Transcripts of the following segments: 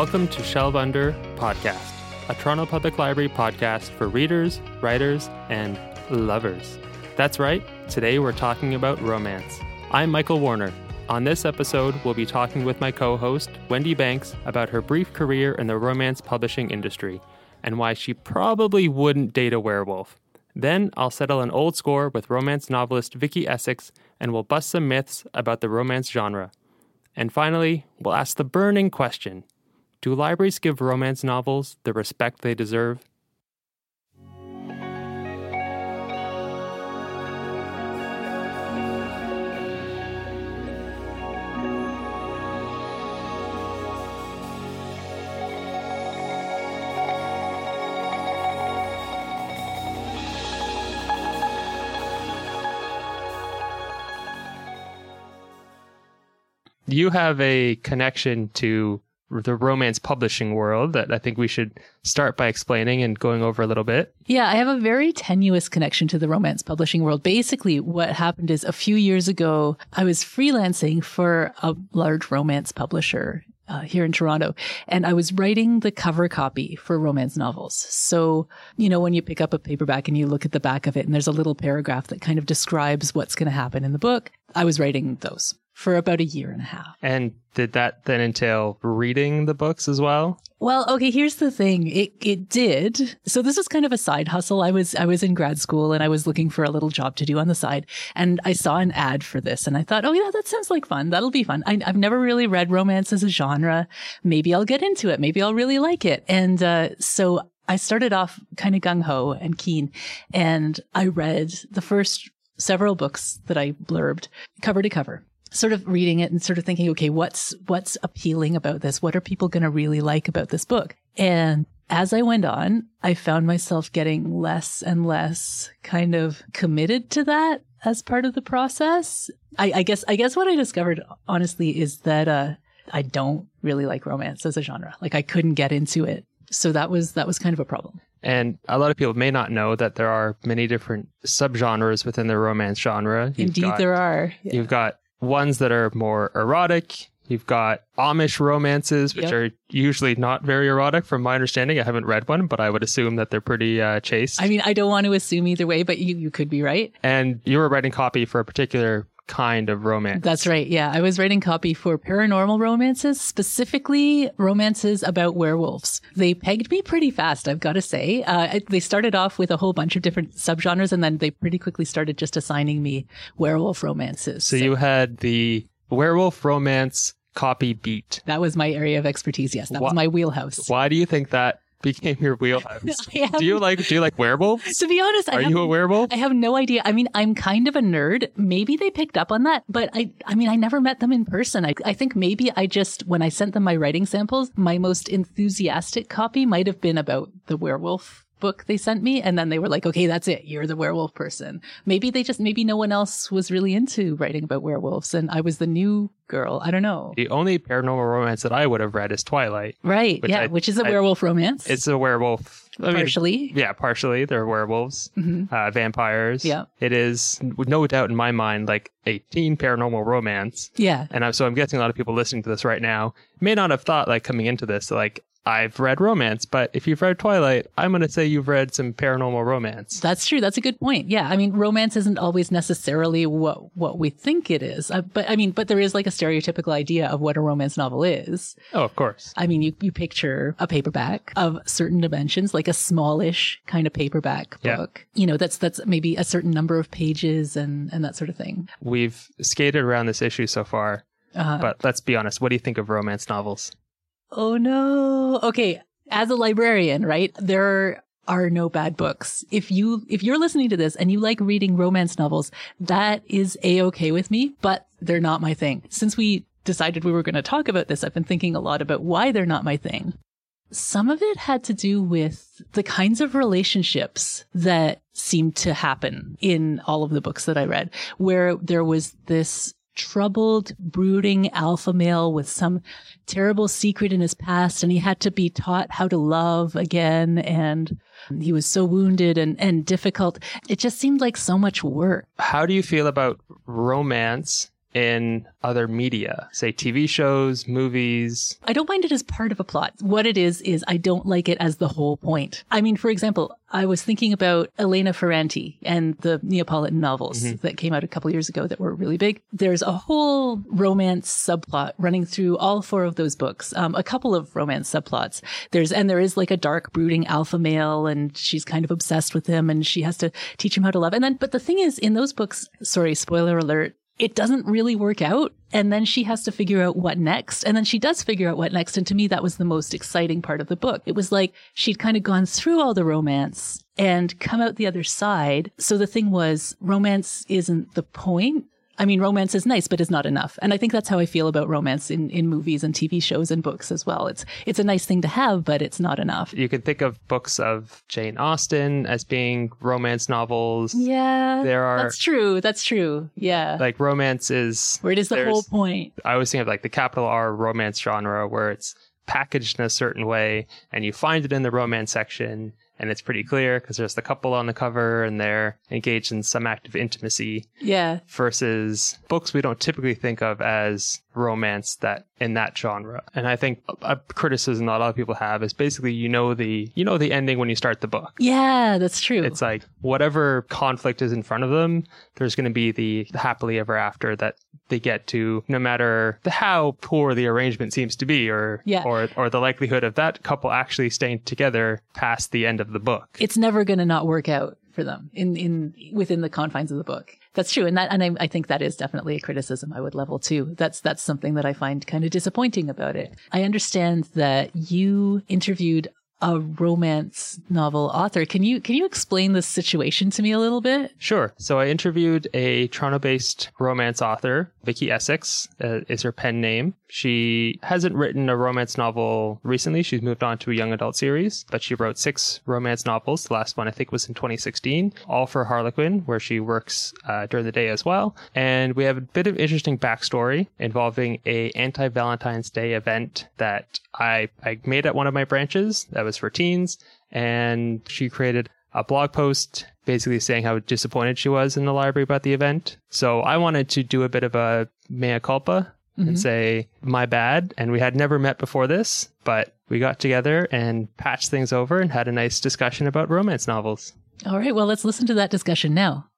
Welcome to Shelve Under Podcast, a Toronto Public Library podcast for readers, writers, and lovers. That's right, today we're talking about romance. I'm Michael Warner. On this episode, we'll be talking with my co host, Wendy Banks, about her brief career in the romance publishing industry and why she probably wouldn't date a werewolf. Then I'll settle an old score with romance novelist Vicki Essex and we'll bust some myths about the romance genre. And finally, we'll ask the burning question Do libraries give romance novels the respect they deserve? you have a connection to the romance publishing world that I think we should start by explaining and going over a little bit. Yeah, I have a very tenuous connection to the romance publishing world. Basically, what happened is a few years ago, I was freelancing for a large romance publisher uh, here in Toronto, and I was writing the cover copy for romance novels. So, you know, when you pick up a paperback and you look at the back of it, and there's a little paragraph that kind of describes what's going to happen in the book, I was writing those for about a year and a half. And did that then entail reading the books as well? Well, okay, here's the thing. It it did. So this was kind of a side hustle. I was I was in grad school and I was looking for a little job to do on the side and I saw an ad for this and I thought, "Oh yeah, that sounds like fun. That'll be fun." I, have never really read romance as a genre. Maybe I'll get into it. Maybe I'll really like it. And uh, so I started off kind of gung ho and keen and I read the first several books that I blurbed cover to cover sort of reading it and sort of thinking, okay, what's, what's appealing about this? What are people going to really like about this book? And as I went on, I found myself getting less and less kind of committed to that as part of the process. I, I guess, I guess what I discovered honestly is that, uh, I don't really like romance as a genre. Like I couldn't get into it. So that was, that was kind of a problem. And a lot of people may not know that there are many different subgenres within the romance genre. You've Indeed, got, there are. Yeah. You've got ones that are more erotic. You've got Amish romances, which yep. are usually not very erotic, from my understanding. I haven't read one, but I would assume that they're pretty uh, chaste. I mean, I don't want to assume either way, but you, you could be right. And you were writing copy for a particular kind of romance. That's right. Yeah. I was writing copy for paranormal romances, specifically romances about werewolves. They pegged me pretty fast, I've got to say. Uh, they started off with a whole bunch of different subgenres and then they pretty quickly started just assigning me werewolf romances. So, so. you had the werewolf romance copy beat. That was my area of expertise. Yes. That Why, was my wheelhouse. Why do you think that became your wheelhouse. do you like do you like werewolves? To be honest, are you a werewolf? I have no idea. I mean, I'm kind of a nerd. Maybe they picked up on that, but I I mean, I never met them in person. I I think maybe I just when I sent them my writing samples, my most enthusiastic copy might have been about the werewolf book they sent me and then they were like okay that's it. You're the werewolf person. Maybe they just maybe no one else was really into writing about werewolves and i was the new girl. I don't know. The only paranormal romance that i would have read is twilight right. yeah I, which is a I, werewolf romance. It's a werewolf. I partially. mean, yeah partially. They're werewolves mm-hmm. uh, vampires. Yeah. It is no doubt in my mind like a teen paranormal romance. Yeah. And I'm, so i'm guessing a lot of people listening to this right now may not have thought like coming into this like I've read romance, but if you've read Twilight, I'm going to say you've read some paranormal romance. That's true. That's a good point. Yeah. I mean, romance isn't always necessarily what, what we think it is. Uh, but I mean, but there is like a stereotypical idea of what a romance novel is. Oh, of course. I mean, you, you picture a paperback of certain dimensions, like a smallish kind of paperback book. Yeah. You know, that's, that's maybe a certain number of pages and, and that sort of thing. We've skated around this issue so far. Uh-huh. But let's be honest. What do you think of romance novels? Oh no. Okay. As a librarian, right? There are no bad books. If you, if you're listening to this and you like reading romance novels, that is a-okay with me, but they're not my thing. Since we decided we were going to talk about this, I've been thinking a lot about why they're not my thing. Some of it had to do with the kinds of relationships that seemed to happen in all of the books that I read, where there was this troubled, brooding alpha male with some terrible secret in his past and he had to be taught how to love again and he was so wounded and, and difficult. It just seemed like so much work. How do you feel about romance in other media, say TV shows, movies? I don't mind it as part of a plot. What it is, is I don't like it as the whole point. I mean, for example, I was thinking about Elena Ferrante and the Neapolitan novels mm-hmm. that came out a couple years ago that were really big. There's a whole romance subplot running through all four of those books. Um, a couple of romance subplots. There's, and there is like a dark brooding alpha male and she's kind of obsessed with him and she has to teach him how to love. And then, but the thing is in those books, sorry, spoiler alert, it doesn't really work out. And then she has to figure out what next. And then she does figure out what next. And to me, that was the most exciting part of the book. It was like she'd kind of gone through all the romance and come out the other side. So the thing was, romance isn't the point. I mean, romance is nice, but is not enough. And I think that's how I feel about romance in, in movies and TV shows and books as well. It's it's a nice thing to have, but it's not enough. You could think of books of Jane Austen as being romance novels. Yeah. There are That's true. That's true. Yeah. Like romance is where it is the whole point. I always think of like the capital R romance genre where it's packaged in a certain way and you find it in the romance section and it's pretty clear because there's the couple on the cover and they're engaged in some act of intimacy. Yeah. Versus books we don't typically think of as romance that in that genre. And I think a criticism that a lot of people have is basically you know the you know the ending when you start the book. Yeah, that's true. It's like whatever conflict is in front of them, there's going to be the happily ever after that they get to no matter the how poor the arrangement seems to be or yeah. or or the likelihood of that couple actually staying together past the end of the book. It's never going to not work out for them in in within the confines of the book. That's true, and that and I, I think that is definitely a criticism I would level too. That's that's something that I find kind of disappointing about it. I understand that you interviewed a romance novel author. Can you can you explain the situation to me a little bit? Sure. So I interviewed a Toronto-based romance author, Vicki Essex uh, is her pen name. She hasn't written a romance novel recently. She's moved on to a young adult series, but she wrote six romance novels. The last one I think was in 2016, all for Harlequin, where she works uh, during the day as well. And we have a bit of interesting backstory involving a anti-Valentine's Day event that I I made at one of my branches. That was for teens, and she created a blog post basically saying how disappointed she was in the library about the event. So I wanted to do a bit of a mea culpa mm-hmm. and say, my bad. And we had never met before this, but we got together and patched things over and had a nice discussion about romance novels. All right. Well, let's listen to that discussion now.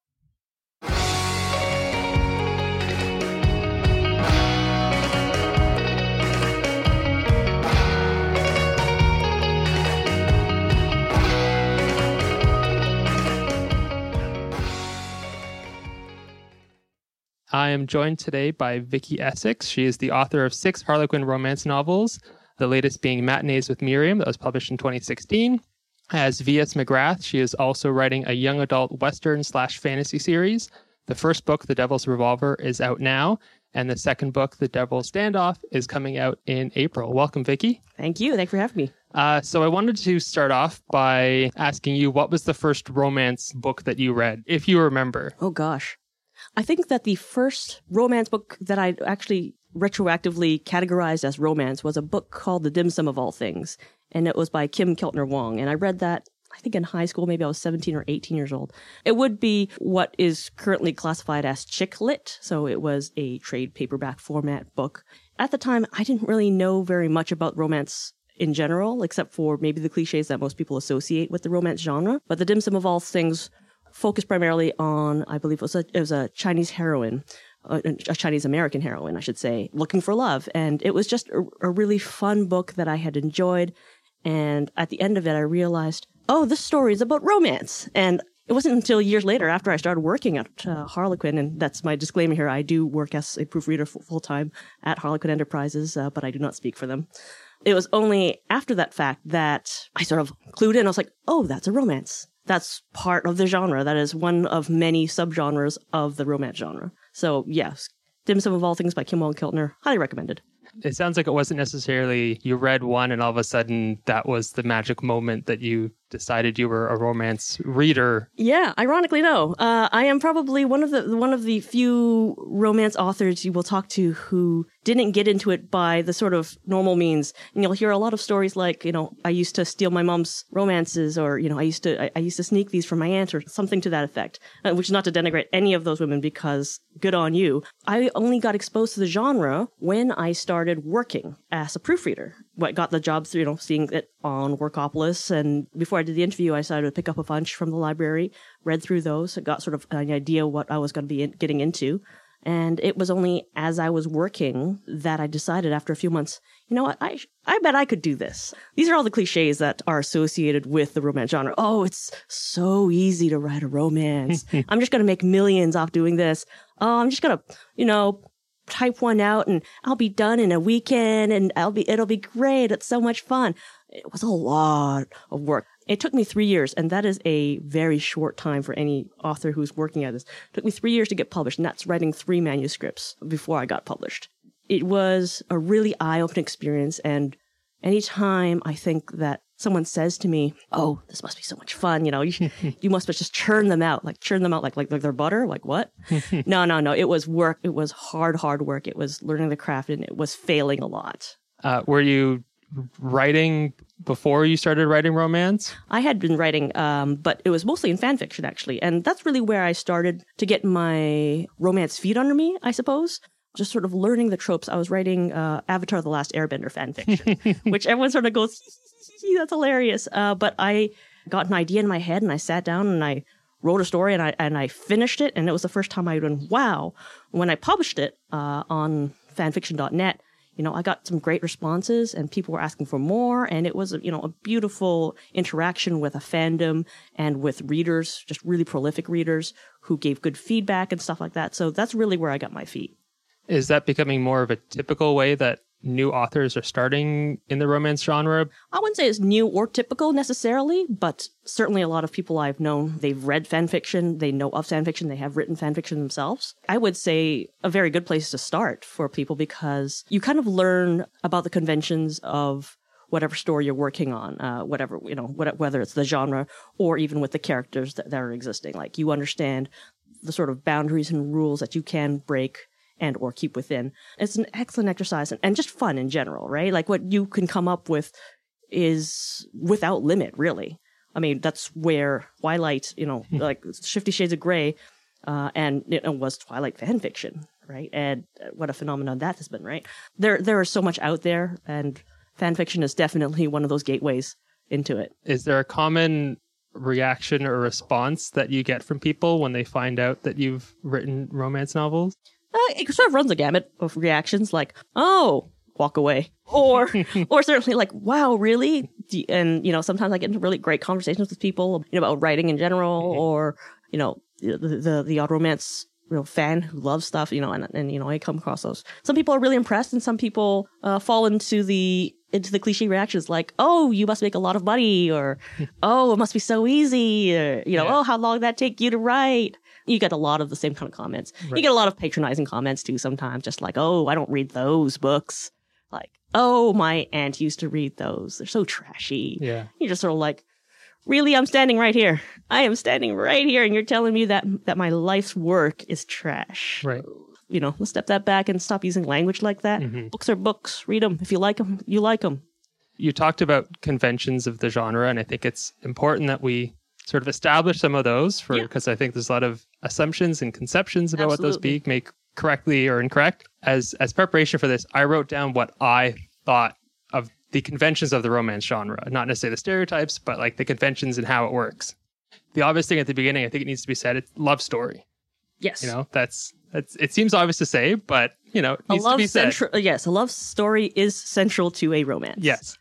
I am joined today by Vicki Essex. She is the author of six Harlequin romance novels, the latest being Matinees with Miriam, that was published in 2016. As V.S. McGrath, she is also writing a young adult Western slash fantasy series. The first book, The Devil's Revolver, is out now, and the second book, The Devil's Standoff, is coming out in April. Welcome, Vicki. Thank you. Thanks for having me. Uh, so I wanted to start off by asking you what was the first romance book that you read, if you remember? Oh gosh, I think that the first romance book that I actually retroactively categorized as romance was a book called The Dim Sum of All Things. And it was by Kim Keltner Wong. And I read that, I think in high school, maybe I was 17 or 18 years old. It would be what is currently classified as chick lit. So it was a trade paperback format book. At the time, I didn't really know very much about romance in general, except for maybe the cliches that most people associate with the romance genre. But The Dim Sum of All Things focused primarily on, I believe it was a, it was a Chinese heroine, a, a Chinese American heroine, I should say, looking for love. And it was just a, a really fun book that I had enjoyed. And at the end of it, I realized, oh, this story is about romance. And it wasn't until years later, after I started working at uh, Harlequin, and that's my disclaimer here. I do work as a proofreader full time at Harlequin Enterprises, uh, but I do not speak for them. It was only after that fact that I sort of clued in. I was like, oh, that's a romance that's part of the genre. That is one of many subgenres of the romance genre. So yes, Dim Sum of All Things by Kim Wong Keltner, highly recommended. It sounds like it wasn't necessarily you read one and all of a sudden that was the magic moment that you decided you were a romance reader. Yeah, ironically, no. Uh, I am probably one of the one of the few romance authors you will talk to who didn't get into it by the sort of normal means. And you'll hear a lot of stories like, you know, I used to steal my mom's romances, or you know, I used to I, I used to sneak these from my aunt, or something to that effect. Uh, which is not to denigrate any of those women because good on you. I only got exposed to the genre when I started working as a proofreader. What got the job through, you know, seeing it on Workopolis, and before I did the interview, I decided to pick up a bunch from the library, read through those, got sort of an idea what I was going to be in, getting into. And it was only as I was working that I decided after a few months, you know what, I, I bet I could do this. These are all the cliches that are associated with the romance genre. Oh, it's so easy to write a romance. I'm just going to make millions off doing this. Oh, I'm just going to, you know, type one out and I'll be done in a weekend and I'll be, it'll be great. It's so much fun. It was a lot of work. It took me three years, and that is a very short time for any author who's working at this. It took me three years to get published, and that's writing three manuscripts before I got published. It was a really eye-opening experience, and anytime I think that someone says to me, "Oh, this must be so much fun," you know, you, you must just churn them out, like churn them out like like, like their butter, like what? no, no, no. It was work. It was hard, hard work. It was learning the craft, and it was failing a lot. Uh, were you writing before you started writing romance? I had been writing, um, but it was mostly in fan fiction actually, and that's really where I started to get my romance feet under me, I suppose. Just sort of learning the tropes. I was writing uh, Avatar: The Last Airbender fan fiction, which everyone sort of goes, "That's hilarious." Uh, but I got an idea in my head, and I sat down and I wrote a story, and I and I finished it, and it was the first time I went, "Wow!" When I published it uh, on fanfiction.net you know, I got some great responses and people were asking for more. And it was, you know, a beautiful interaction with a fandom and with readers, just really prolific readers who gave good feedback and stuff like that. So that's really where I got my feet. Is that becoming more of a typical way that new authors are starting in the romance genre? I wouldn't say it's new or typical necessarily, but certainly a lot of people I've known, they've read fan fiction, they know of fan fiction, they have written fan fiction themselves. I would say a very good place to start for people because you kind of learn about the conventions of whatever story you're working on, uh, whatever, you know, whether it's the genre or even with the characters that, that are existing. Like you understand the sort of boundaries and rules that you can break and or keep within. It's an excellent exercise and, and just fun in general, right? Like what you can come up with is without limit, really. I mean, that's where Twilight, you know, like Fifty Shades of Grey, uh, and it was Twilight fan fiction, right? And what a phenomenon that has been, right? There, there is so much out there, and fan fiction is definitely one of those gateways into it. Is there a common reaction or response that you get from people when they find out that you've written romance novels? Uh, it sort of runs a gamut of reactions like, oh, walk away. Or, or certainly like, wow, really? And, you know, sometimes I get into really great conversations with people, you know, about writing in general mm-hmm. or, you know, the, the, the odd romance you know, fan who loves stuff, you know, and, and, you know, I come across those. Some people are really impressed and some people, uh, fall into the, into the cliche reactions like, oh, you must make a lot of money or, oh, it must be so easy or, you know, yeah. oh, how long that take you to write? You get a lot of the same kind of comments. Right. You get a lot of patronizing comments too sometimes, just like, oh, I don't read those books. Like, oh, my aunt used to read those. They're so trashy. Yeah. You're just sort of like, really, I'm standing right here. I am standing right here, and you're telling me that that my life's work is trash. Right. You know, let's step that back and stop using language like that. Mm-hmm. Books are books. Read them. If you like them, you like them. You talked about conventions of the genre, and I think it's important that we sort of establish some of those for because yeah. I think there's a lot of assumptions and conceptions about Absolutely. what those be make correctly or incorrect. As as preparation for this, I wrote down what I thought of the conventions of the romance genre, not necessarily the stereotypes, but like the conventions and how it works. The obvious thing at the beginning, I think it needs to be said, it's love story. Yes. You know, that's that's it seems obvious to say, but you know, it needs a love to be central, said. Yes, a love story is central to a romance. Yes.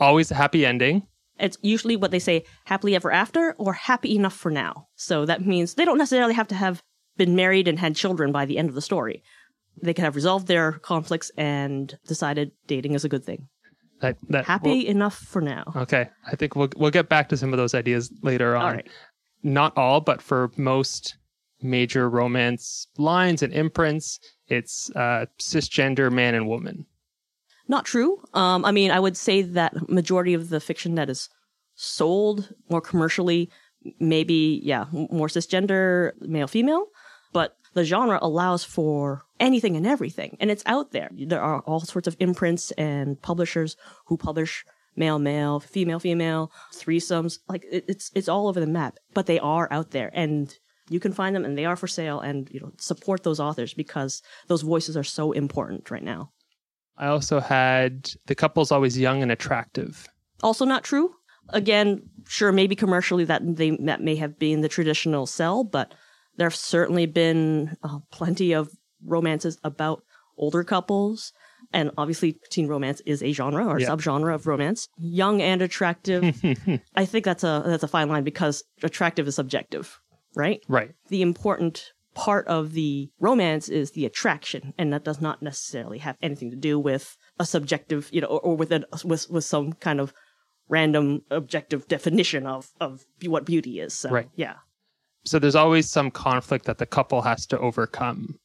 Always a happy ending. It's usually what they say happily ever after or happy enough for now. So that means they don't necessarily have to have been married and had children by the end of the story. They can have resolved their conflicts and decided dating is a good thing. That, that happy enough for now. Okay, I think we'll we'll get back to some of those ideas later on. All right. Not all, but for most major romance lines and imprints, it's uh, cisgender man and woman. Not true. Um, I mean, I would say that majority of the fiction that is sold more commercially, maybe, yeah, more cisgender, male, female. But the genre allows for anything and everything, and it's out there. There are all sorts of imprints and publishers who publish male, male, female, female, threesomes. Like it's it's all over the map, but they are out there, and you can find them, and they are for sale. And you know, support those authors because those voices are so important right now. I also had the couple's always young and attractive. Also not true. Again, sure, maybe commercially that they that may have been the traditional sell, but there have certainly been uh, plenty of romances about older couples. And obviously, teen romance is a genre or Yeah. subgenre of romance. Young and attractive. I think that's a that's a fine line because attractive is subjective, right? Right. the important part of the romance is the attraction, and that does not necessarily have anything to do with a subjective, you know, or, or with a, with with some kind of random objective definition of of what beauty is. So, Right. Yeah. So there's always some conflict that the couple has to overcome.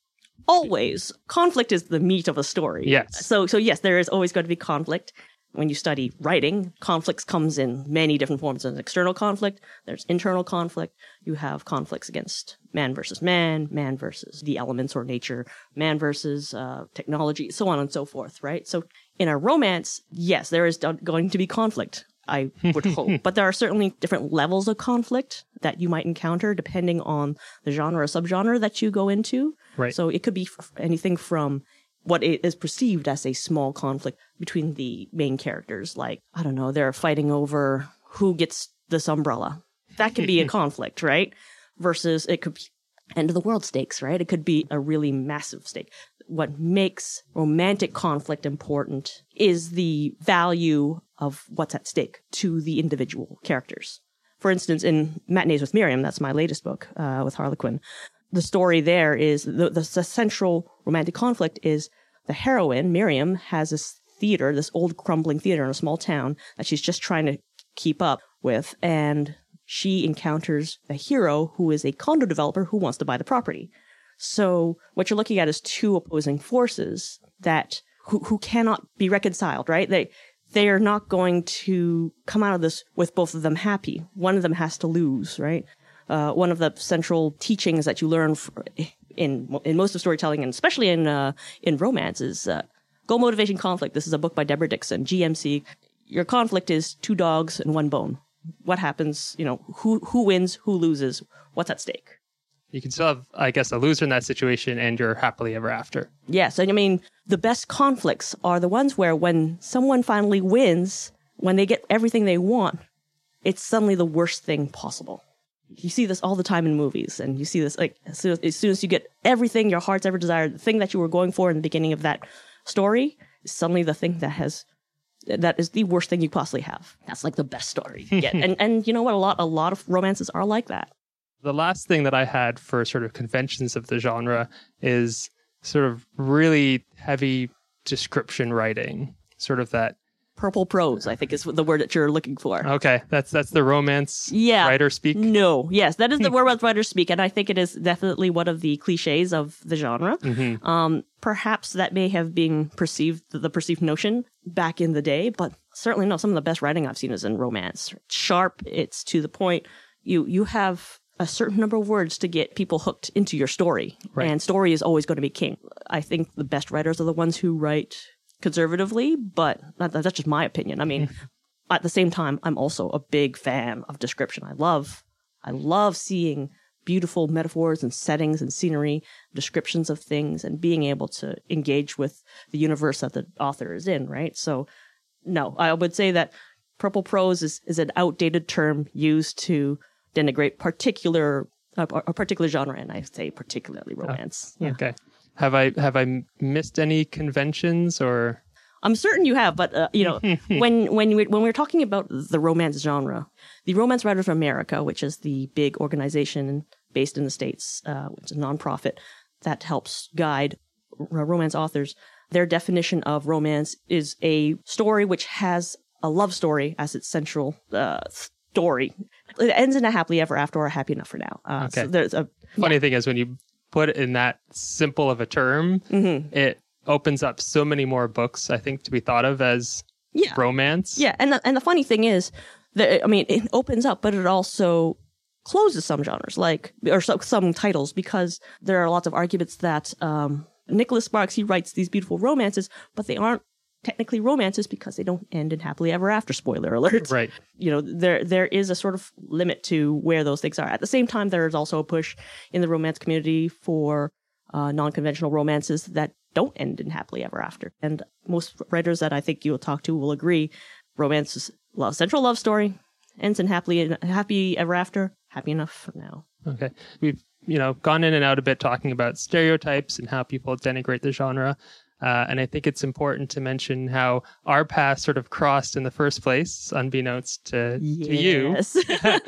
Always conflict is the meat of a story. Yes. So so yes, there is always going to be conflict. When you study writing, conflicts comes in many different forms. There's external conflict, there's internal conflict. You have conflicts against man versus man, man versus the elements or nature, man versus uh, technology, so on and so forth, right? So in a romance, yes, there is going to be conflict. I would hope, but there are certainly different levels of conflict that you might encounter depending on the genre or subgenre that you go into. Right. So it could be f- anything from what i- is perceived as a small conflict between the main characters. Like, I don't know, they're fighting over who gets this umbrella. That could be a conflict, right? Versus it could be end of the world stakes, right? It could be a really massive stake. What makes romantic conflict important is the value of what's at stake to the individual characters. For instance, in Matinees with Miriam, that's my latest book uh, with Harlequin, the story there is the, the, central romantic conflict is the heroine, Miriam, has this theater, this old crumbling theater in a small town that she's just trying to keep up with. And she encounters a hero who is a condo developer who wants to buy the property. So what you're looking at is two opposing forces that who, who cannot be reconciled, right? They they are not going to come out of this with both of them happy. One of them has to lose, right? Uh, one of the central teachings that you learn in in most of storytelling, and especially in uh, in romance, is uh, goal motivation conflict. This is a book by Deborah Dixon, GMC. Your conflict is two dogs and one bone. What happens? You know, who who wins, who loses, what's at stake? You can still have, I guess, a loser in that situation and you're happily ever after. Yes, and I mean the best conflicts are the ones where when someone finally wins, when they get everything they want, it's suddenly the worst thing possible. You see this all the time in movies, and you see this like as soon as, as soon as you get everything your heart's ever desired, the thing that you were going for in the beginning of that story is suddenly the thing that has that is the worst thing you possibly have. That's like the best story you get, and and you know what? A lot a lot of romances are like that. The last thing that I had for sort of conventions of the genre is sort of really heavy description writing, sort of that. Purple prose, I think, is the word that you're looking for. Okay, that's that's the romance Yeah. writer speak. No, yes, that is the word writers speak, and I think it is definitely one of the cliches of the genre. Um, perhaps that may have been perceived the perceived notion back in the day, but certainly no. Some of the best writing I've seen is in romance. It's sharp, it's to the point. You you have a certain number of words to get people hooked into your story, Right. and story is always going to be king. I think the best writers are the ones who write conservatively, but that, that's just my opinion. I mean, hmm. at the same time, I'm also a big fan of description. I love, I love seeing beautiful metaphors and settings and scenery, descriptions of things, and being able to engage with the universe that the author is in. Right. So, no, I would say that purple prose is, is an outdated term used to denigrate particular a, a particular genre, and I say particularly ah, romance. Yeah. Okay. Have I have I missed any conventions or I'm certain you have, but uh, you know, when when we when we're talking about the romance genre, the Romance Writers of America, which is the big organization based in the states, uh, which is a nonprofit that helps guide r- romance authors, their definition of romance is a story which has a love story as its central uh, story. It ends in a happily ever after or a happy enough for now. Uh, Okay. So there's a funny thing is when you put it in that simple of a term, Mm-hmm. it opens up so many more books I think to be thought of as yeah. romance. Yeah, and the, and the funny thing is, there, I mean, it opens up, but it also closes some genres, like or some, some titles, because there are lots of arguments that um, Nicholas Sparks he writes these beautiful romances, but they aren't technically romances because they don't end in happily ever after. Spoiler alert! Right. You know, there there is a sort of limit to where those things are. At the same time, there is also a push in the romance community for uh, non-conventional romances that don't end in happily ever after. And most writers that I think you'll talk to will agree, romance is love, central love story ends in happily happy ever after. Happy enough for now. Okay. We've, you know, gone in and out a bit talking about stereotypes and how people denigrate the genre. Uh, and I think it's important to mention how our paths sort of crossed in the first place, unbeknownst to, to you. Yes.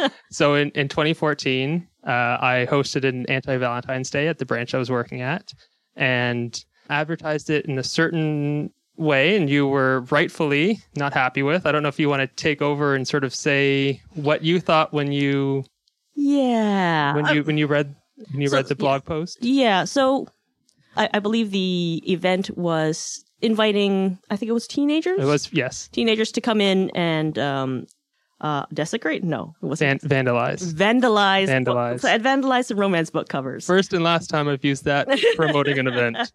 So in, in 2014, uh, I hosted an anti Valentine's Day at the branch I was working at and advertised it in a certain way. And you were rightfully not happy with. I don't know if you want to take over and sort of say what you thought when you yeah. when you when you read when you so- read the blog post. Yeah, so I, I believe the event was inviting, I think it was teenagers? It was yes, Teenagers to come in and um, uh, desecrate? No, it wasn't. van- vandalized. vandalize, Vandalize. book- vandalize some romance book covers. First and last time I've used that promoting an event.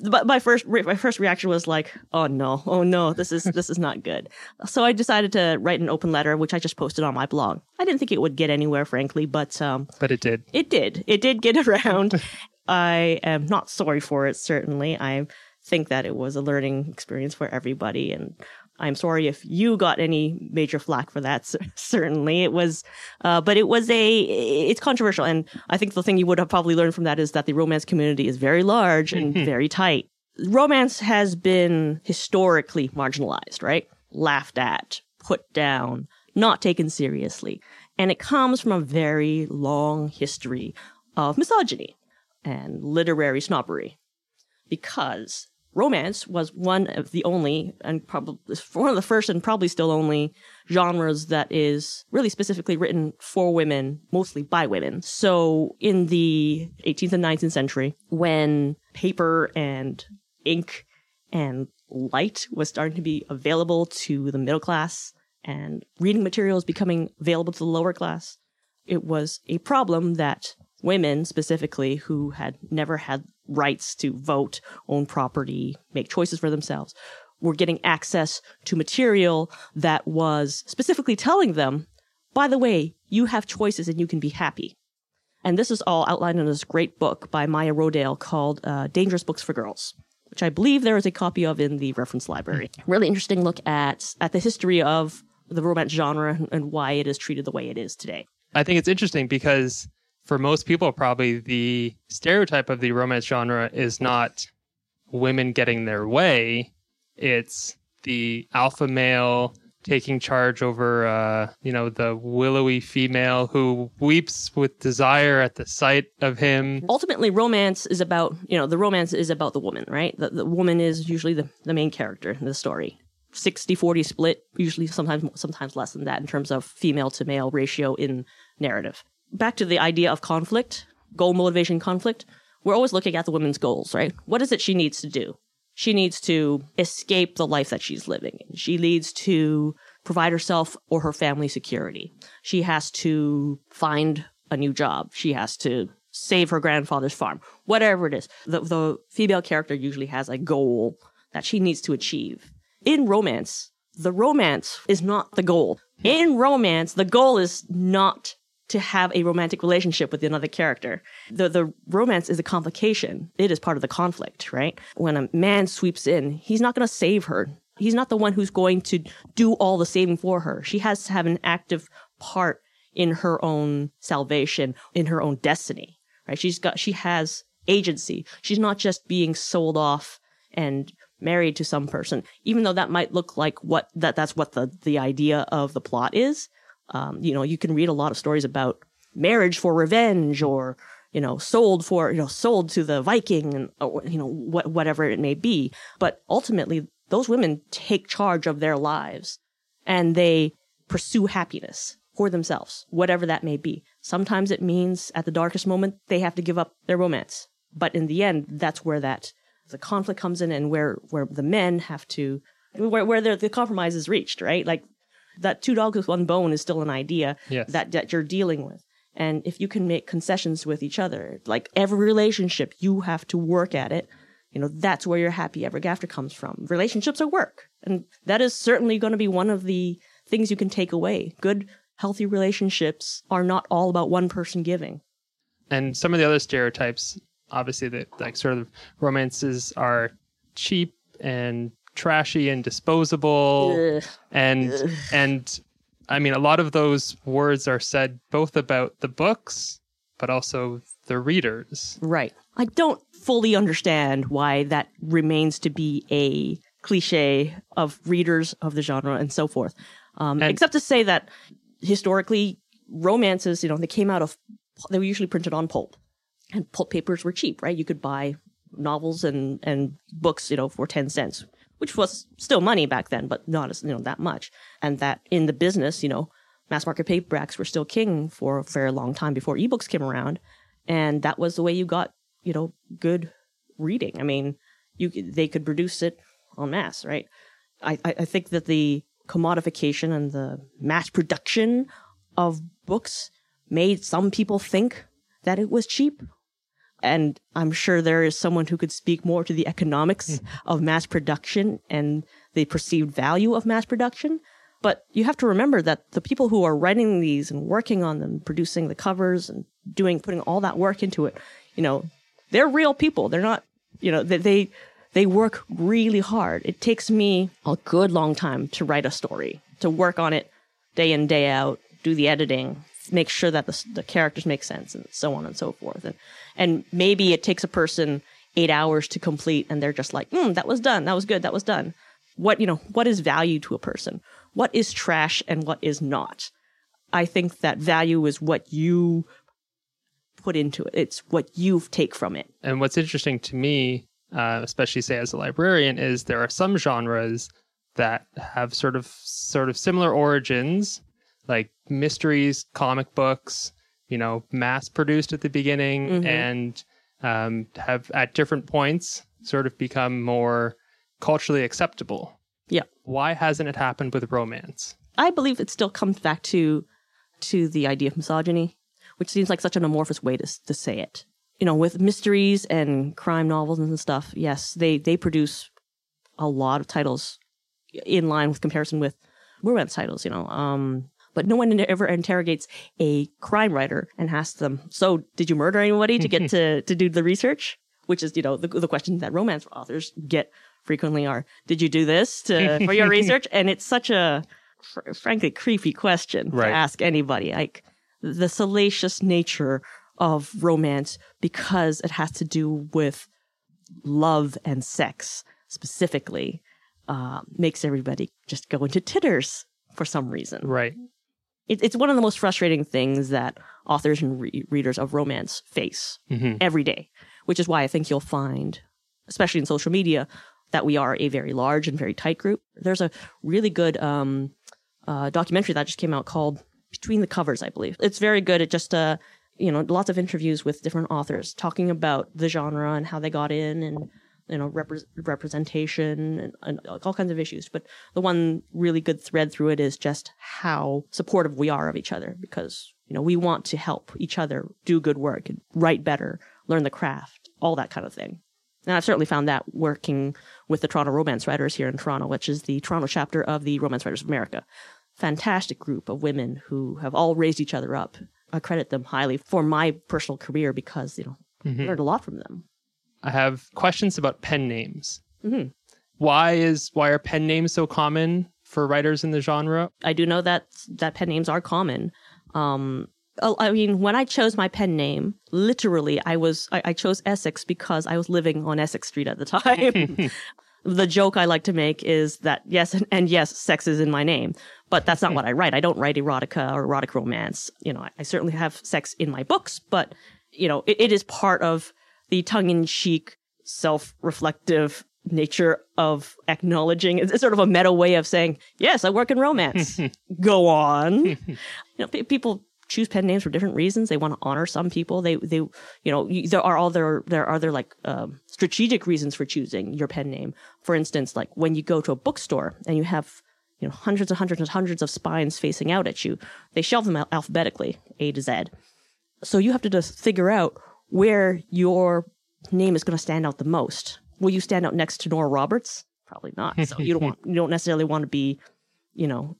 but my first re- my first reaction was like, "Oh no, oh no, this is this is not good." So I decided to write an open letter, which I just posted on my blog. I didn't think it would get anywhere, frankly, but um, But it did. it did. It did get around. I am not sorry for it. Certainly, I think that it was a learning experience for everybody, and I'm sorry if you got any major flack for that. Certainly, it was, uh, but it was a. It's controversial, and I think the thing you would have probably learned from that is that the romance community is very large and very tight. Romance has been historically marginalized, right? Laughed at, put down, not taken seriously, and it comes from a very long history of misogyny and literary snobbery because romance was one of the only and probably one of the first and probably still only genres that is really specifically written for women, mostly by women. So in the 18th and 19th century, when paper and ink and light was starting to be available to the middle class and reading materials becoming available to the lower class, it was a problem that women specifically who had never had rights to vote, own property, make choices for themselves, were getting access to material that was specifically telling them, by the way, you have choices and you can be happy. And this is all outlined in this great book by Maya Rodale called uh, Dangerous Books for Girls, which I believe there is a copy of in the reference library. Really interesting look at, at the history of the romance genre and why it is treated the way it is today. I think it's interesting because for most people, probably the stereotype of the romance genre is not women getting their way. It's the alpha male taking charge over, uh, you know, the willowy female who weeps with desire at the sight of him. ultimately romance is about you know the romance is about the woman right the, the woman is usually the, the main character in the story 60 40 split usually sometimes sometimes less than that in terms of female to male ratio in narrative back to the idea of conflict goal motivation conflict we're always looking at the woman's goals right? What is it she needs to do? She needs to escape the life that she's living she needs to provide herself or her family security. She has to find a new job. She has to save her grandfather's farm, whatever it is. The, the female character usually has a goal that she needs to achieve. In romance, the romance is not the goal. In romance, the goal is not to have a romantic relationship with another character. The, the romance is a complication. It is part of the conflict, right? When a man sweeps in, he's not going to save her. He's not the one who's going to do all the saving for her. She has to have an active part in her own salvation, in her own destiny right? She's got, she has agency. She's not just being sold off and married to some person, even though that might look like what, that, that's what the, the idea of the plot is. Um, you know, you can read a lot of stories about marriage for revenge or, you know, sold for, you know, sold to the Viking and, or, you know, what, whatever it may be. But ultimately, those women take charge of their lives and they pursue happiness for themselves, whatever that may be. Sometimes it means at the darkest moment they have to give up their romance. But in the end, that's where that the conflict comes in and where where the men have to where where the, the compromise is reached, right? Like that two dogs with one bone is still an idea Yes. that, that you're dealing with. And if you can make concessions with each other, like every relationship, you have to work at it. You know, that's where your happy ever after comes from. Relationships are work. And that is certainly going to be one of the things you can take away. Good, healthy relationships are not all about one person giving. and some of the other stereotypes obviously that like sort of romances are cheap and trashy and disposable Ugh. and and i mean a lot of those words are said both about the books but also the readers Right. I don't fully understand why that remains to be a cliche of readers of the genre and so forth. Um, And- except to say that historically, romances, you know, they came out of, they were usually printed on pulp. And pulp papers were cheap, right? You could buy novels and, and books, you know, for 10 cents, which was still money back then, but not as, you know, that much. And that in the business, you know, mass market paperbacks were still king for a very long time before ebooks came around. And that was the way you got you know good reading. I mean you they could produce it en masse right? I I think that the commodification and the mass production of books made some people think that it was cheap and i'm sure there is someone who could speak more to the economics hmm. of mass production and the perceived value of mass production but you have to remember that the people who are writing these and working on them, producing the covers and doing, putting all that work into it, you know, they're real people. They're not, you know, they, they, they work really hard. It takes me a good long time to write a story, to work on it day in, day out, do the editing, make sure that the, the characters make sense and so on and so forth. And, and maybe it takes a person eight hours to complete and they're just like, mm, that was done. That was good. That was done. What, you know, what is value to a person? What is trash and what is not? I think that value is what you put into it. It's what you take from it. and what's interesting to me uh, especially say as a librarian is there are some genres that have sort of sort of similar origins like mysteries comic books you know mass produced at the beginning Mhm. and um, have at different points sort of become more culturally acceptable Yeah. why hasn't it happened with romance I believe it still comes back to to the idea of misogyny, which seems like such an amorphous way to to say it. You know, with mysteries and crime novels and stuff, yes, they they produce a lot of titles in line with comparison with romance titles. You know, um, but no one ever interrogates a crime writer and asks them, "So, did you murder anybody to get to to do the research?" Which is, you know, the the question that romance authors get frequently are, "Did you do this to for your research?" And it's such a fr- frankly creepy question Right. to ask anybody. Like the salacious nature of romance because it has to do with love and sex specifically uh, makes everybody just go into titters for some reason. right It, it's one of the most frustrating things that authors and re- readers of romance face hmm every day, which is why I think you'll find, especially in social media, that we are a very large and very tight group. There's a really good um, uh, documentary that just came out called Between the Covers, I believe. It's very good. It just, uh, you know, lots of interviews with different authors talking about the genre and how they got in and, you know, repre- representation and, and all kinds of issues. But the one really good thread through it is just how supportive we are of each other because, you know, we want to help each other do good work and write better, learn the craft, all that kind of thing. And I've certainly found that working with the Toronto Romance Writers here in Toronto, which is the Toronto chapter of the Romance Writers of America. Fantastic group of women who have all raised each other up. I credit them highly for my personal career because, you know, I learned a lot from them. I have questions about pen names. Mhm. Why is why are pen names so common for writers in the genre? I do know that that pen names are common. Um, I mean, when I chose my pen name, literally, I was I, I chose Essex because I was living on Essex Street at the time. the joke I like to make is that yes, and, and yes, sex is in my name, but that's not what I write. I don't write erotica or erotic romance. You know, I, I certainly have sex in my books, but you know, it, it is part of the tongue-in-cheek, self-reflective nature of acknowledging. It's, sort of a meta way of saying, yes, I work in romance. Go on. you know, pe- people choose pen names for different reasons. They want to honor some people. They, they, you know, you- there are other, there are other like, um, strategic reasons for choosing your pen name. For instance, like when you go to a bookstore and you have you know, hundreds and hundreds and hundreds of spines facing out at you. They shelve them al- alphabetically, A to Z. So you have to just figure out where your name is going to stand out the most. Will you stand out next to Nora Roberts? Probably not. So you don't want, you don't necessarily want to be, you know,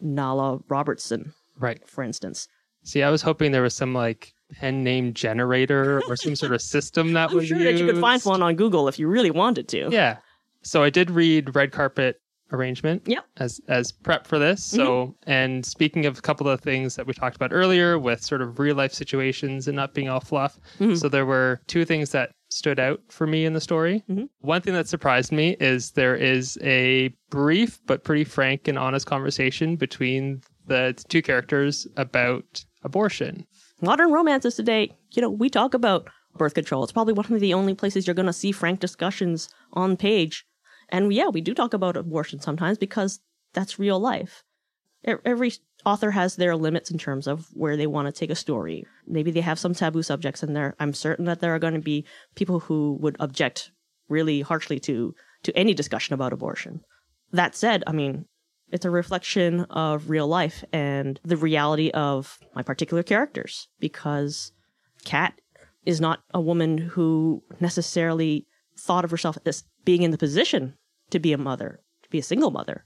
Nala Robertson, Right. for instance. See, I was hoping there was some like pen name generator or some sort of system that I'm was sure that you could find one on Google if you really wanted to. Yeah. So I did read Red Carpet Arrangement. Yep. As as prep for this. So mm-hmm. and speaking of a couple of things that we talked about earlier with sort of real life situations and not being all fluff. Mm-hmm. So there were two things that stood out for me in the story. Mm-hmm. One thing that surprised me is there is a brief but pretty frank and honest conversation between the two characters about abortion. modern romances today, you know, we talk about birth control. It's probably one of the only places you're going to see frank discussions on page. And yeah, we do talk about abortion sometimes because that's real life. Every author has their limits in terms of where they want to take a story. Maybe they have some taboo subjects in there. I'm certain that there are going to be people who would object really harshly to to any discussion about abortion. That said, I mean, it's a reflection of real life and the reality of my particular characters because Kat is not a woman who necessarily thought of herself as being in the position to be a mother, to be a single mother.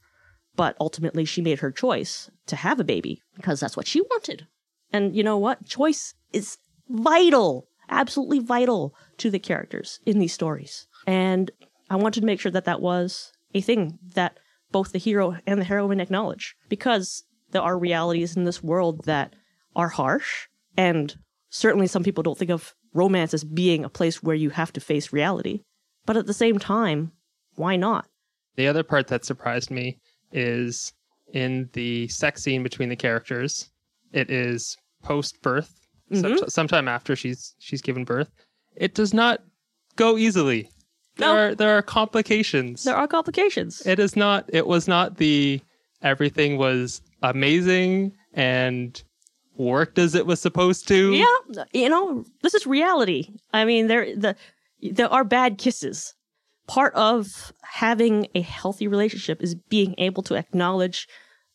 But ultimately, she made her choice to have a baby because that's what she wanted. And you know what? Choice is vital, absolutely vital to the characters in these stories. And I wanted to make sure that that was a thing that both the hero and the heroine acknowledge because there are realities in this world that are harsh and certainly some people don't think of romance as being a place where you have to face reality but at the same time why not The other part that surprised me is in the sex scene between the characters. It is post birth, Mhm. sometime after she's she's given birth. It does not go easily. There No. are there are complications. there are complications It is not. It was not the everything was amazing and worked as it was supposed to. yeah you know this is reality i mean there the there are bad kisses part of having a healthy relationship is being able to acknowledge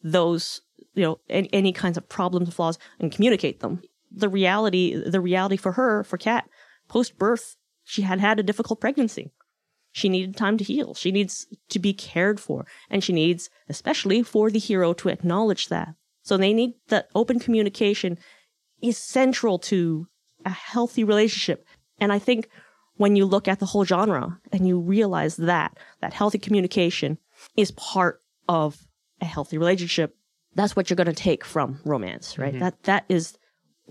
those you know any, any kinds of problems and flaws and communicate them. The reality the reality for her for kat post birth she had had a difficult pregnancy. She needed time to heal. She needs to be cared for. And she needs especially for the hero to acknowledge that. So they need that open communication is central to a healthy relationship. And i think when you look at the whole genre and you realize that that healthy communication is part of a healthy relationship that's what you're going to take from romance right? That that is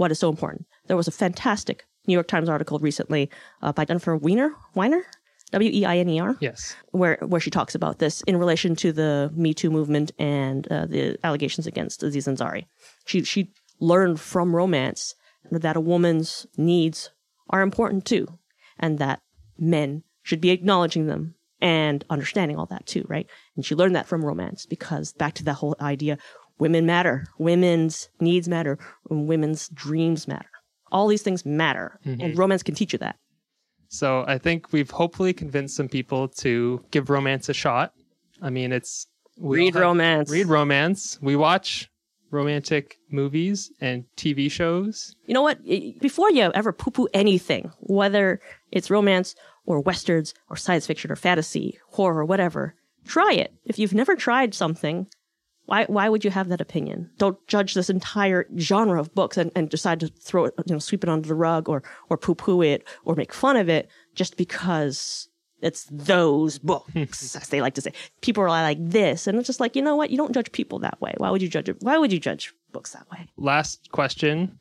what is so important. There was a fantastic new york times article recently uh, by jennifer weiner weiner? W-e-i-n-e-r Yes. where where she talks about this in relation to the Me Too movement and uh, the allegations against Aziz Ansari. She she learned from romance that a woman's needs are important too, and that men should be acknowledging them and understanding all that too, right? And she learned that from romance because back to that whole idea, women matter, women's needs matter, and women's dreams matter. All these things matter, mm-hmm. and romance can teach you that. So I think we've hopefully convinced some people to give romance a shot. I mean, it's we Read romance. Read romance. We watch romantic movies and TV shows. You know what? Before you ever poo poo anything, whether it's romance or westerns or science fiction or fantasy, horror, whatever, try it. If you've never tried something, why why would you have that opinion? Don't judge this entire genre of books and, and decide to throw it, you know, sweep it under the rug or or poo poo it or make fun of it just because it's those books, as they like to say. People are like this, and it's just like you know what? You don't judge people that way. Why would you judge it? Why would you judge books that way? Last question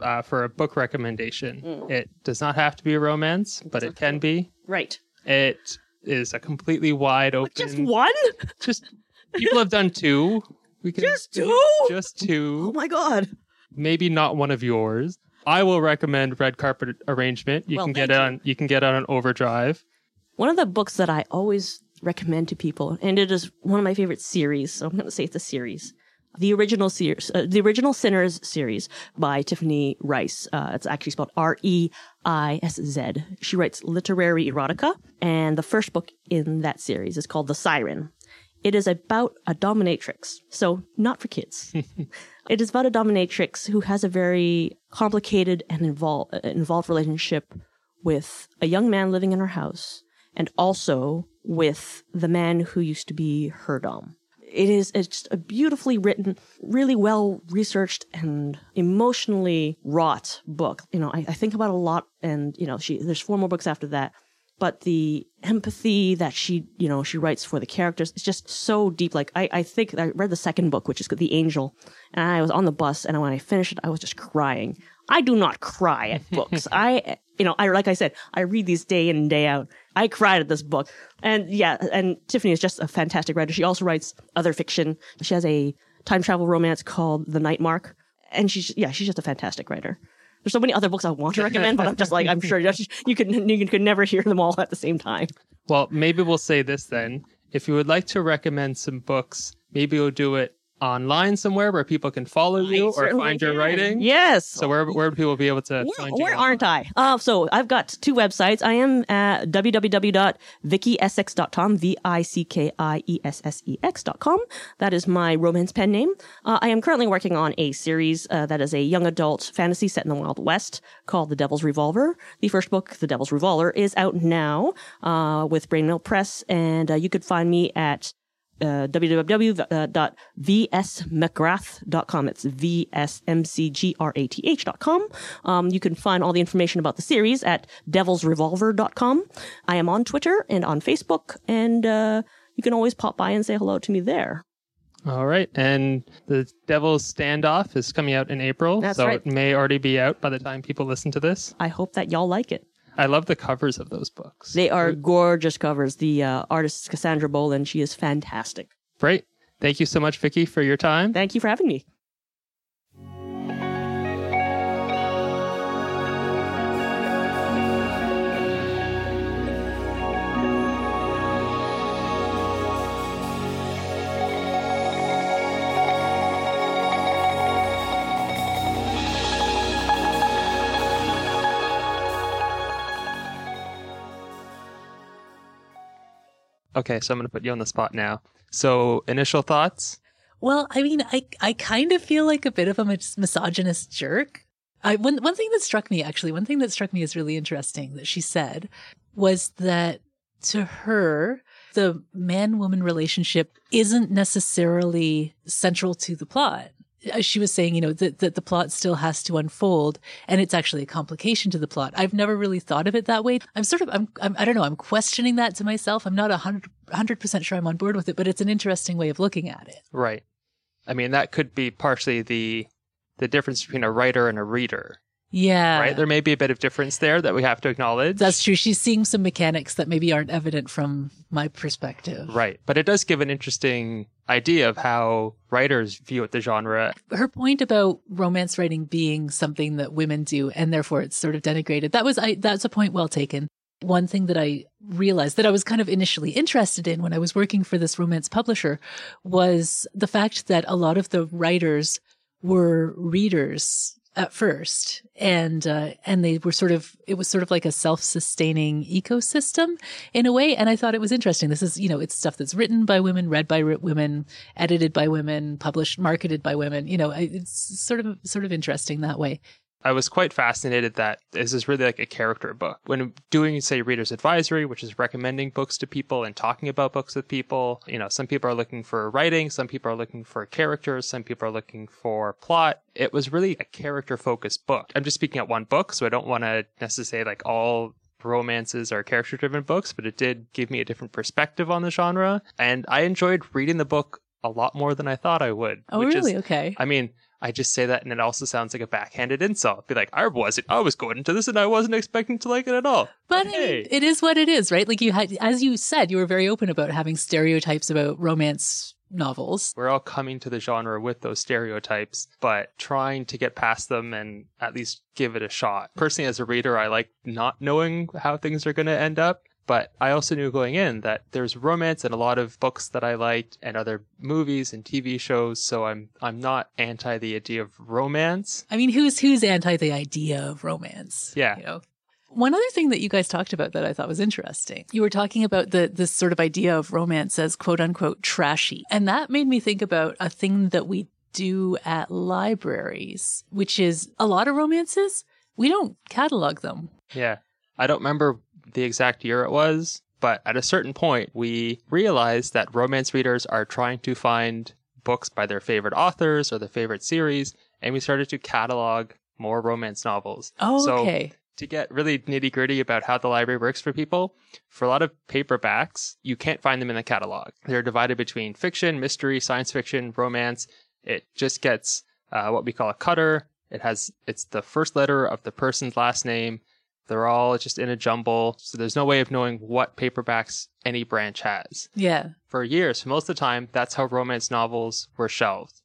uh, for a book recommendation. Mm. It does not have to be a romance, but it can be. Right. It is a completely wide open. Just one? just people have done two. We can Just two? Just Oh two. my god. Maybe not one of yours. I will recommend Red Carpet Arrangement. You Well, can get thank it you. on. You can get it on Overdrive. One of the books that I always recommend to people, and it is one of my favorite series, so I'm going to say it's a series. The original series, uh, the original Sinners series by Tiffany Reisz. Uh, it's actually spelled R E I S Z. She writes literary erotica, and the first book in that series is called The Siren. It is about a dominatrix, so not for kids. it is about a dominatrix who has a very complicated and involved involved relationship with a young man living in her house, and also with the man who used to be her dom. It is it's just a beautifully written, really well researched, and emotionally wrought book. You know, I, I think about it a lot, and you know, she there's four more books after that but the empathy that she, you know, she writes for the characters is just so deep. Like I, I think I read the second book, which is The Angel, and I was on the bus, and when I finished it, I was just crying. I do not cry at books. I, you know, I like I said, I read these day in and day out. I cried at this book, and yeah, and Tiffany is just a fantastic writer. She also writes other fiction. She has a time travel romance called The Night Mark, and she's yeah, she's just a fantastic writer. There's so many other books I want to recommend, but I'm just like I'm sure you could you could never hear them all at the same time. Well, maybe we'll say this then. If you would like to recommend some books, maybe we'll do it online somewhere where people can follow you or find your writing? Yes. So where where would people be able to where, find you? Where aren't I? Uh, so I've got two websites. I am at www.vickiessex.com, V-I-C-K-I-E-S-S-E-X.com. That is my romance pen name. Uh, I am currently working on a series uh, that is a young adult fantasy set in the Wild West called The Devil's Revolver. The first book, The Devil's Revolver, is out now uh, with Brain Mill Press, and uh, you could find me at uh, www.vsmcgrath.com. It's V-S-M-C-G-R-A-T-H.com. Um, you can find all the information about the series at devilsrevolver.com. I am on Twitter and on Facebook, and uh, you can always pop by and say hello to me there. All right. And The Devil's Standoff is coming out in April. That's so right. it may already be out by the time people listen to this. I hope that y'all like it. I love the covers of those books. They are gorgeous covers. The uh, artist is Cassandra Boland. She is fantastic. Great. Thank you so much, Vicki, for your time. Thank you for having me. Okay, so I'm going to put you on the spot now. So, initial thoughts? Well, I mean, I I kind of feel like a bit of a mis- misogynist jerk. I one one thing that struck me actually, one thing that struck me as really interesting that she said was that to her the man woman relationship isn't necessarily central to the plot. Uh, She was saying, you know, that, that the plot still has to unfold and it's actually a complication to the plot. I've never really thought of it that way. I'm sort of, I'm, I'm I don't know, I'm questioning that to myself. I'm not a hundred, hundred percent sure I'm on board with it, but it's an interesting way of looking at it. Right. I mean, that could be partially the the difference between a writer and a reader, Yeah. right? There may be a bit of difference there that we have to acknowledge. That's true. She's seeing some mechanics that maybe aren't evident from my perspective. right. But it does give an interesting idea of how writers view the genre. Her point about romance writing being something that women do and therefore it's sort of denigrated. That was I that's a point well taken. One thing that I realized that I was kind of initially interested in when I was working for this romance publisher was the fact that a lot of the writers were readers at first. And uh, and they were sort of it was sort of like a self-sustaining ecosystem in a way. And i thought it was interesting. This is you know it's stuff that's written by women read by women edited by women published marketed by women. You know it's sort of sort of interesting that way I was quite fascinated that this is really like a character book. When doing, say, reader's advisory, which is recommending books to people and talking about books with people, you know, some people are looking for writing, some people are looking for characters, some people are looking for plot. It was really a character focused book. I'm just speaking at one book, so I don't want to necessarily like all romances are character driven books, but it did give me a different perspective on the genre. And I enjoyed reading the book a lot more than I thought I would. oh which really Is, okay I mean, I just say that and it also sounds like a backhanded insult. Be like, I wasn't, I was going into this and I wasn't expecting to like it at all. But I mean, hey, it is what it is, right? Like you had, as you said, you were very open about having stereotypes about romance novels. we're all coming to the genre with those stereotypes, but trying to get past them and at least give it a shot. Personally, as a reader, I like not knowing how things are going to end up. But I also knew going in that there's romance in a lot of books that I liked and other movies and TV shows. So I'm I'm not anti the idea of romance. I mean, who's who's anti the idea of romance? Yeah. You know? One other thing that you guys talked about that I thought was interesting. You were talking about the this sort of idea of romance as quote unquote trashy. And that made me think about a thing that we do at libraries, which is a lot of romances, we don't catalog them. Yeah. I don't remember the exact year it was, but at a certain point, we realized that romance readers are trying to find books by their favorite authors or their favorite series, and we started to catalog more romance novels. Oh, So- okay. To get really nitty gritty about how the library works for people, for a lot of paperbacks, you can't find them in the catalog. They're divided between fiction, mystery, science fiction, romance. It just gets uh, what we call a cutter. It has it's the first letter of the person's last name. They're all just in a jumble, so there's no way of knowing what paperbacks any branch has. Yeah. For years, for most of the time, that's how romance novels were shelved.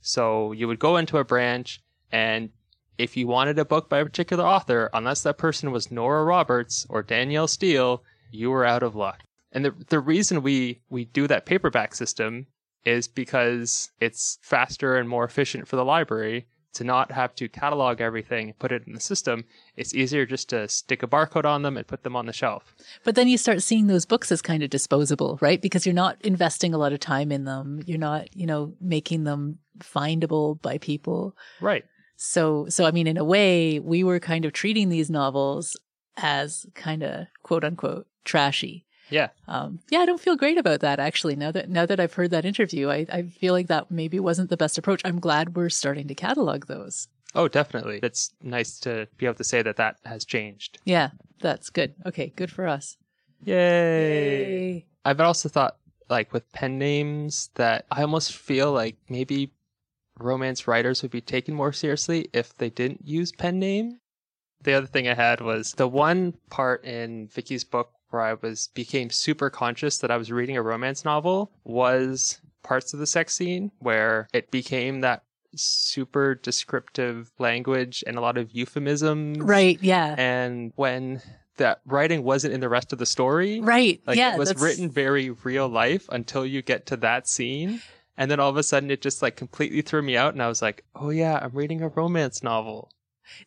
So you would go into a branch, and if you wanted a book by a particular author, unless that person was Nora Roberts or Danielle Steel, you were out of luck. And the the reason we we do that paperback system is because it's faster and more efficient for the library to not have to catalog everything and put it in the system. It's easier just to stick a barcode on them and put them on the shelf. But then you start seeing those books as kind of disposable, right? Because you're not investing a lot of time in them. You're not, you know, making them findable by people. Right. So, so I mean, in a way, we were kind of treating these novels as kind of quote unquote trashy. Yeah. Um, yeah, I don't feel great about that actually. Now that now that I've heard that interview, I, I feel like that maybe wasn't the best approach. I'm glad we're starting to catalog those. Oh, definitely. It's nice to be able to say that that has changed. Yeah, that's good. Okay, good for us. Yay. I've also thought, like, with pen names, that I almost feel like maybe romance writers would be taken more seriously if they didn't use pen name. The other thing I had was the one part in Vicki's book where I was became super conscious that I was reading a romance novel was parts of the sex scene where it became that super descriptive language and a lot of euphemisms. Right. Yeah. And when that writing wasn't in the rest of the story, right. like yeah. it was that's- written very real life until you get to that scene. And then all of a sudden it just like completely threw me out and I was like, oh yeah, I'm reading a romance novel.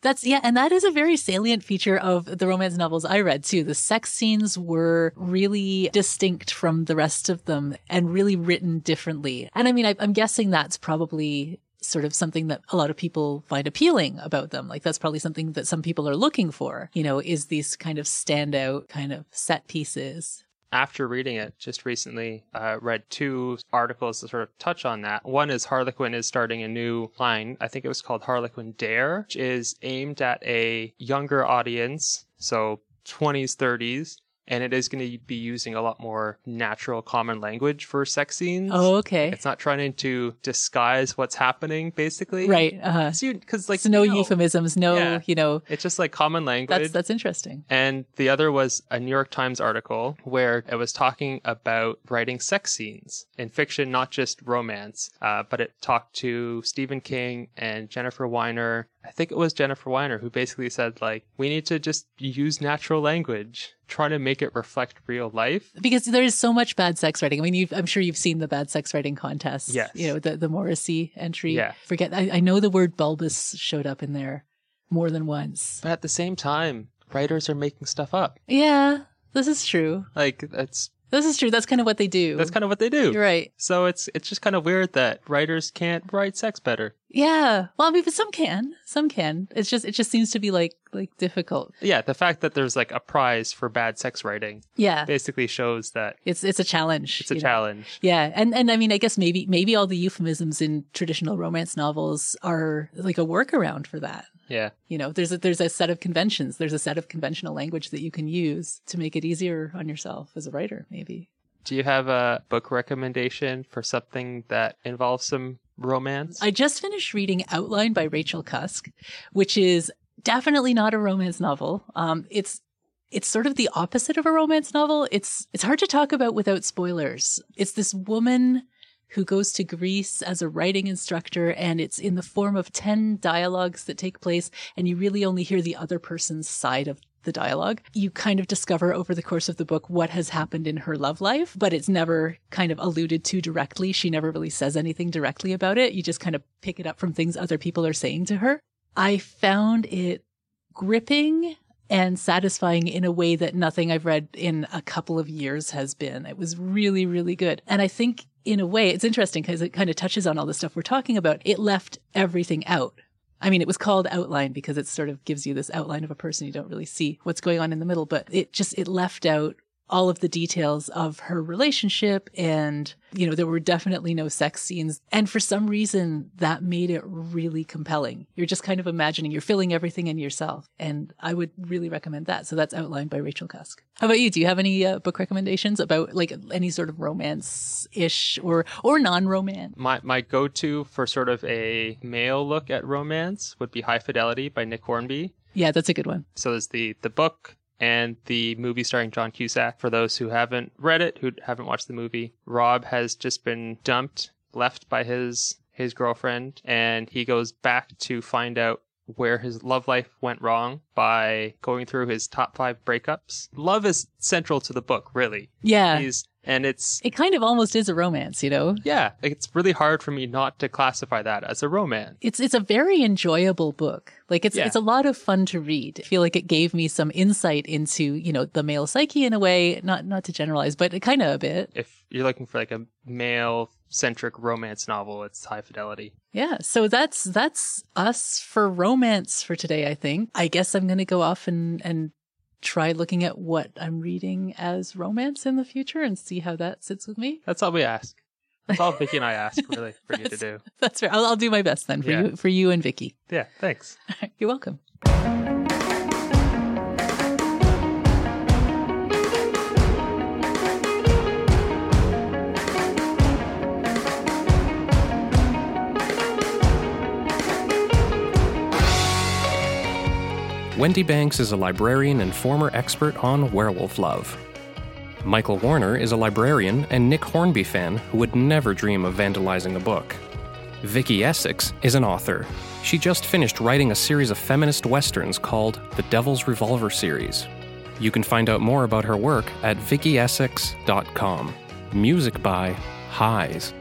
That's yeah, and that is a very salient feature of the romance novels I read too. The sex scenes were really distinct from the rest of them and really written differently. And I mean, I, I'm guessing that's probably sort of something that a lot of people find appealing about them. Like that's probably something that some people are looking for. You know, is these kind of standout kind of set pieces. After reading it just recently, uh, read two articles that sort of touch on that. One is Harlequin is starting a new line. I think it was called Harlequin Dare, which is aimed at a younger audience, so 20s, 30s, and it is going to be using a lot more natural common language for sex scenes. Oh, okay. It's not trying to disguise what's happening, basically. Right. Uh, huh. Because, like, so no you know, euphemisms, no, Yeah. you know, It's just like common language. that's that's interesting. And the other was a New York Times article where it was talking about writing sex scenes in fiction, not just romance. Uh, but it talked to Stephen King and Jennifer Weiner. I think it was Jennifer Weiner who basically said, like, we need to just use natural language, try to make it reflect real life. because there is so much bad sex writing. I mean, you've, I'm sure you've seen the bad sex writing contests. Yes. You know, the, the Morrissey entry. Yeah. Forget, I, I know the word bulbous showed up in there more than once. But at the same time, writers are making stuff up. Yeah, this is true. Like, that's This is true. That's kind of what they do. that's kind of what they do. You're right. So it's it's just kind of weird that writers can't write sex better. Yeah. Well, I mean, but some can. Some can. It's just, it just seems to be like, like difficult. Yeah, the fact that there's like a prize for bad sex writing Yeah. basically shows that It's, it's a challenge. it's a know? challenge. Yeah, and and I mean, I guess maybe maybe all the euphemisms in traditional romance novels are like a workaround for that. Yeah. You know, there's a, there's a set of conventions, there's a set of conventional language that you can use to make it easier on yourself as a writer, maybe. Do you have a book recommendation for something that involves some romance? I just finished reading Outline by Rachel Cusk, which is definitely not a romance novel. Um, it's it's sort of the opposite of a romance novel. It's it's hard to talk about without spoilers. It's this woman who goes to Greece as a writing instructor and it's in the form of 10 dialogues that take place and you really only hear the other person's side of the dialogue. You kind of discover over the course of the book what has happened in her love life, but it's never kind of alluded to directly. She never really says anything directly about it. You just kind of pick it up from things other people are saying to her. I found it gripping and satisfying in a way that nothing I've read in a couple of years has been. It was really, really good. And I think in a way, it's interesting because it kind of touches on all the stuff we're talking about. It left everything out. I mean, it was called outline because it sort of gives you this outline of a person. You don't really see what's going on in the middle, but it just, it left out all of the details of her relationship and you know there were definitely no sex scenes. And for some reason that made it really compelling. You're just kind of imagining you're filling everything in yourself. And i would really recommend that. So that's outlined by rachel cusk. How about you? Do you have any uh, book recommendations about like any sort of romance ish or or non-romance? My my go to for sort of a male look at romance would be High Fidelity by Nick Hornby. yeah that's a good one. So there's the the book and the movie starring John Cusack. For those who haven't read it, who haven't watched the movie, Rob has just been dumped, left by his his girlfriend, and he goes back to find out where his love life went wrong by going through his top five breakups. Love is central to the book, really. yeah He's and it's it kind of almost is a romance you know yeah, it's really hard for me not to classify that as a romance. it's it's a very enjoyable book. Like it's Yeah. it's a lot of fun to read. I feel like it gave me some insight into, you know, the male psyche in a way, not not to generalize, but kind of a bit. If you're looking for like a male centric romance novel, it's High Fidelity. Yeah. So that's that's us for romance for today, I think. I guess I'm going to go off and and try looking at what I'm reading as romance in the future and see how that sits with me. That's all we ask. That's all Vicki and I ask, really, for you to do. That's right. I'll, I'll do my best then for Yeah. you for you and Vicki. Yeah, thanks. You're welcome. Wendy Banks is a librarian and former expert on werewolf love. Michael Warner is a librarian and Nick Hornby fan who would never dream of vandalizing a book. Vicki Essex is an author. She just finished writing a series of feminist westerns called the Devil's Revolver series. You can find out more about her work at vickiessex.com. Music by Highs.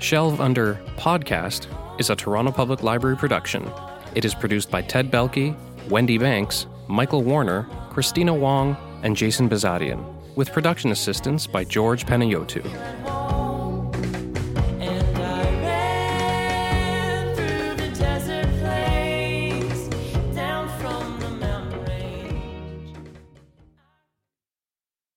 Shelve Under Podcast is a Toronto Public Library production. It is produced by Ted Belke, Wendy Banks, Michael Warner, Christina Wong, and Jason Bazadian, with production assistance by George Panayotu.